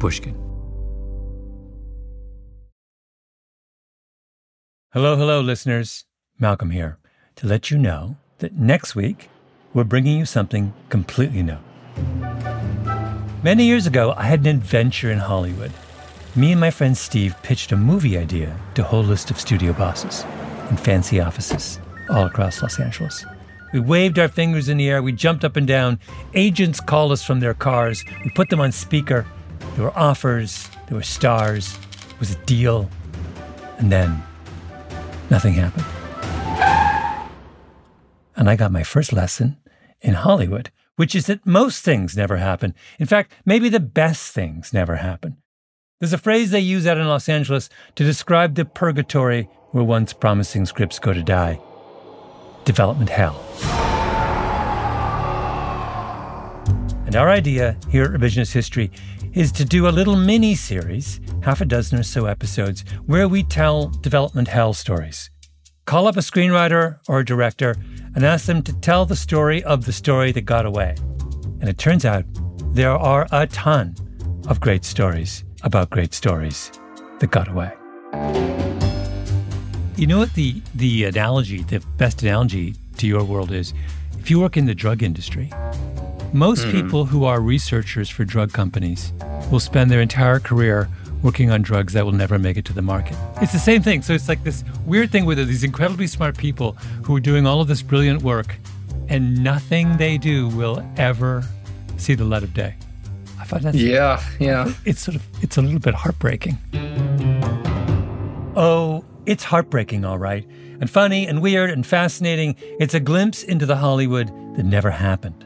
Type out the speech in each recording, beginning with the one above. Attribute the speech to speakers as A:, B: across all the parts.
A: Pushkin. Hello, hello, listeners. Malcolm here to let you know that next week we're bringing you something completely new. Many years ago, I had an adventure in Hollywood. Me and my friend Steve pitched a movie idea to a whole list of studio bosses in fancy offices all across Los Angeles. We waved our fingers in the air, we jumped up and down. Agents called us from their cars. We put them on speaker. There were offers, there were stars, it was a deal. And then nothing happened. And I got my first lesson in Hollywood, which is that most things never happen. In fact, maybe the best things never happen. There's a phrase they use out in Los Angeles to describe the purgatory where once promising scripts go to die development hell. And our idea here at Revisionist History is to do a little mini series, half a dozen or so episodes, where we tell development hell stories. Call up a screenwriter or a director and ask them to tell the story of the story that got away. And it turns out there are a ton of great stories about great stories that got away. You know what the the analogy, the best analogy to your world is? If you work in the drug industry, most mm. people who are researchers for drug companies will spend their entire career working on drugs that will never make it to the market. It's the same thing. So it's like this weird thing where with these incredibly smart people who are doing all of this brilliant work, and nothing they do will ever see the light of day. I find that
B: yeah, yeah.
A: It's sort of it's a little bit heartbreaking. Oh, it's heartbreaking, all right, and funny and weird and fascinating. It's a glimpse into the Hollywood that never happened.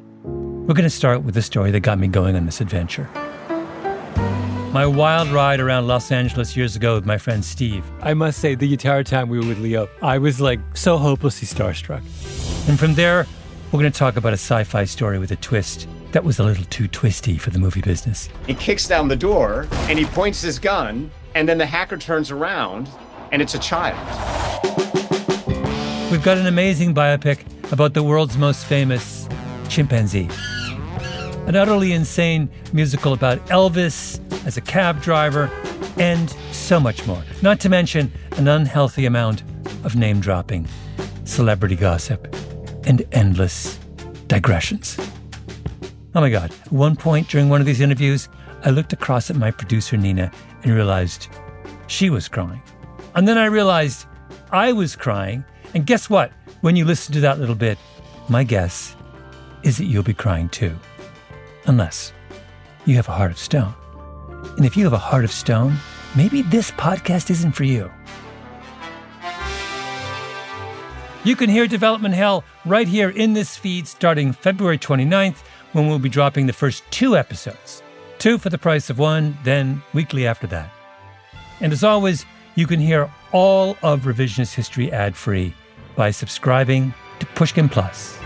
A: We're going to start with the story that got me going on this adventure. My wild ride around Los Angeles years ago with my friend Steve. I must say, the entire time we were with Leo, I was like so hopelessly starstruck. And from there, we're going to talk about a sci fi story with a twist that was a little too twisty for the movie business.
C: He kicks down the door and he points his gun, and then the hacker turns around and it's a child.
A: We've got an amazing biopic about the world's most famous chimpanzee an utterly insane musical about Elvis as a cab driver, and so much more. Not to mention an unhealthy amount of name dropping, celebrity gossip, and endless digressions. Oh my God. At one point during one of these interviews, I looked across at my producer, Nina, and realized she was crying. And then I realized I was crying. And guess what? When you listen to that little bit, my guess is that you'll be crying too unless you have a heart of stone. And if you have a heart of stone, maybe this podcast isn't for you. You can hear Development Hell right here in this feed starting February 29th when we'll be dropping the first two episodes. Two for the price of one, then weekly after that. And as always, you can hear all of Revisionist History ad free by subscribing to Pushkin Plus.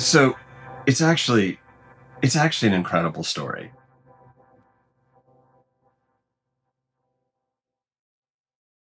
D: So it's actually it's actually an incredible story.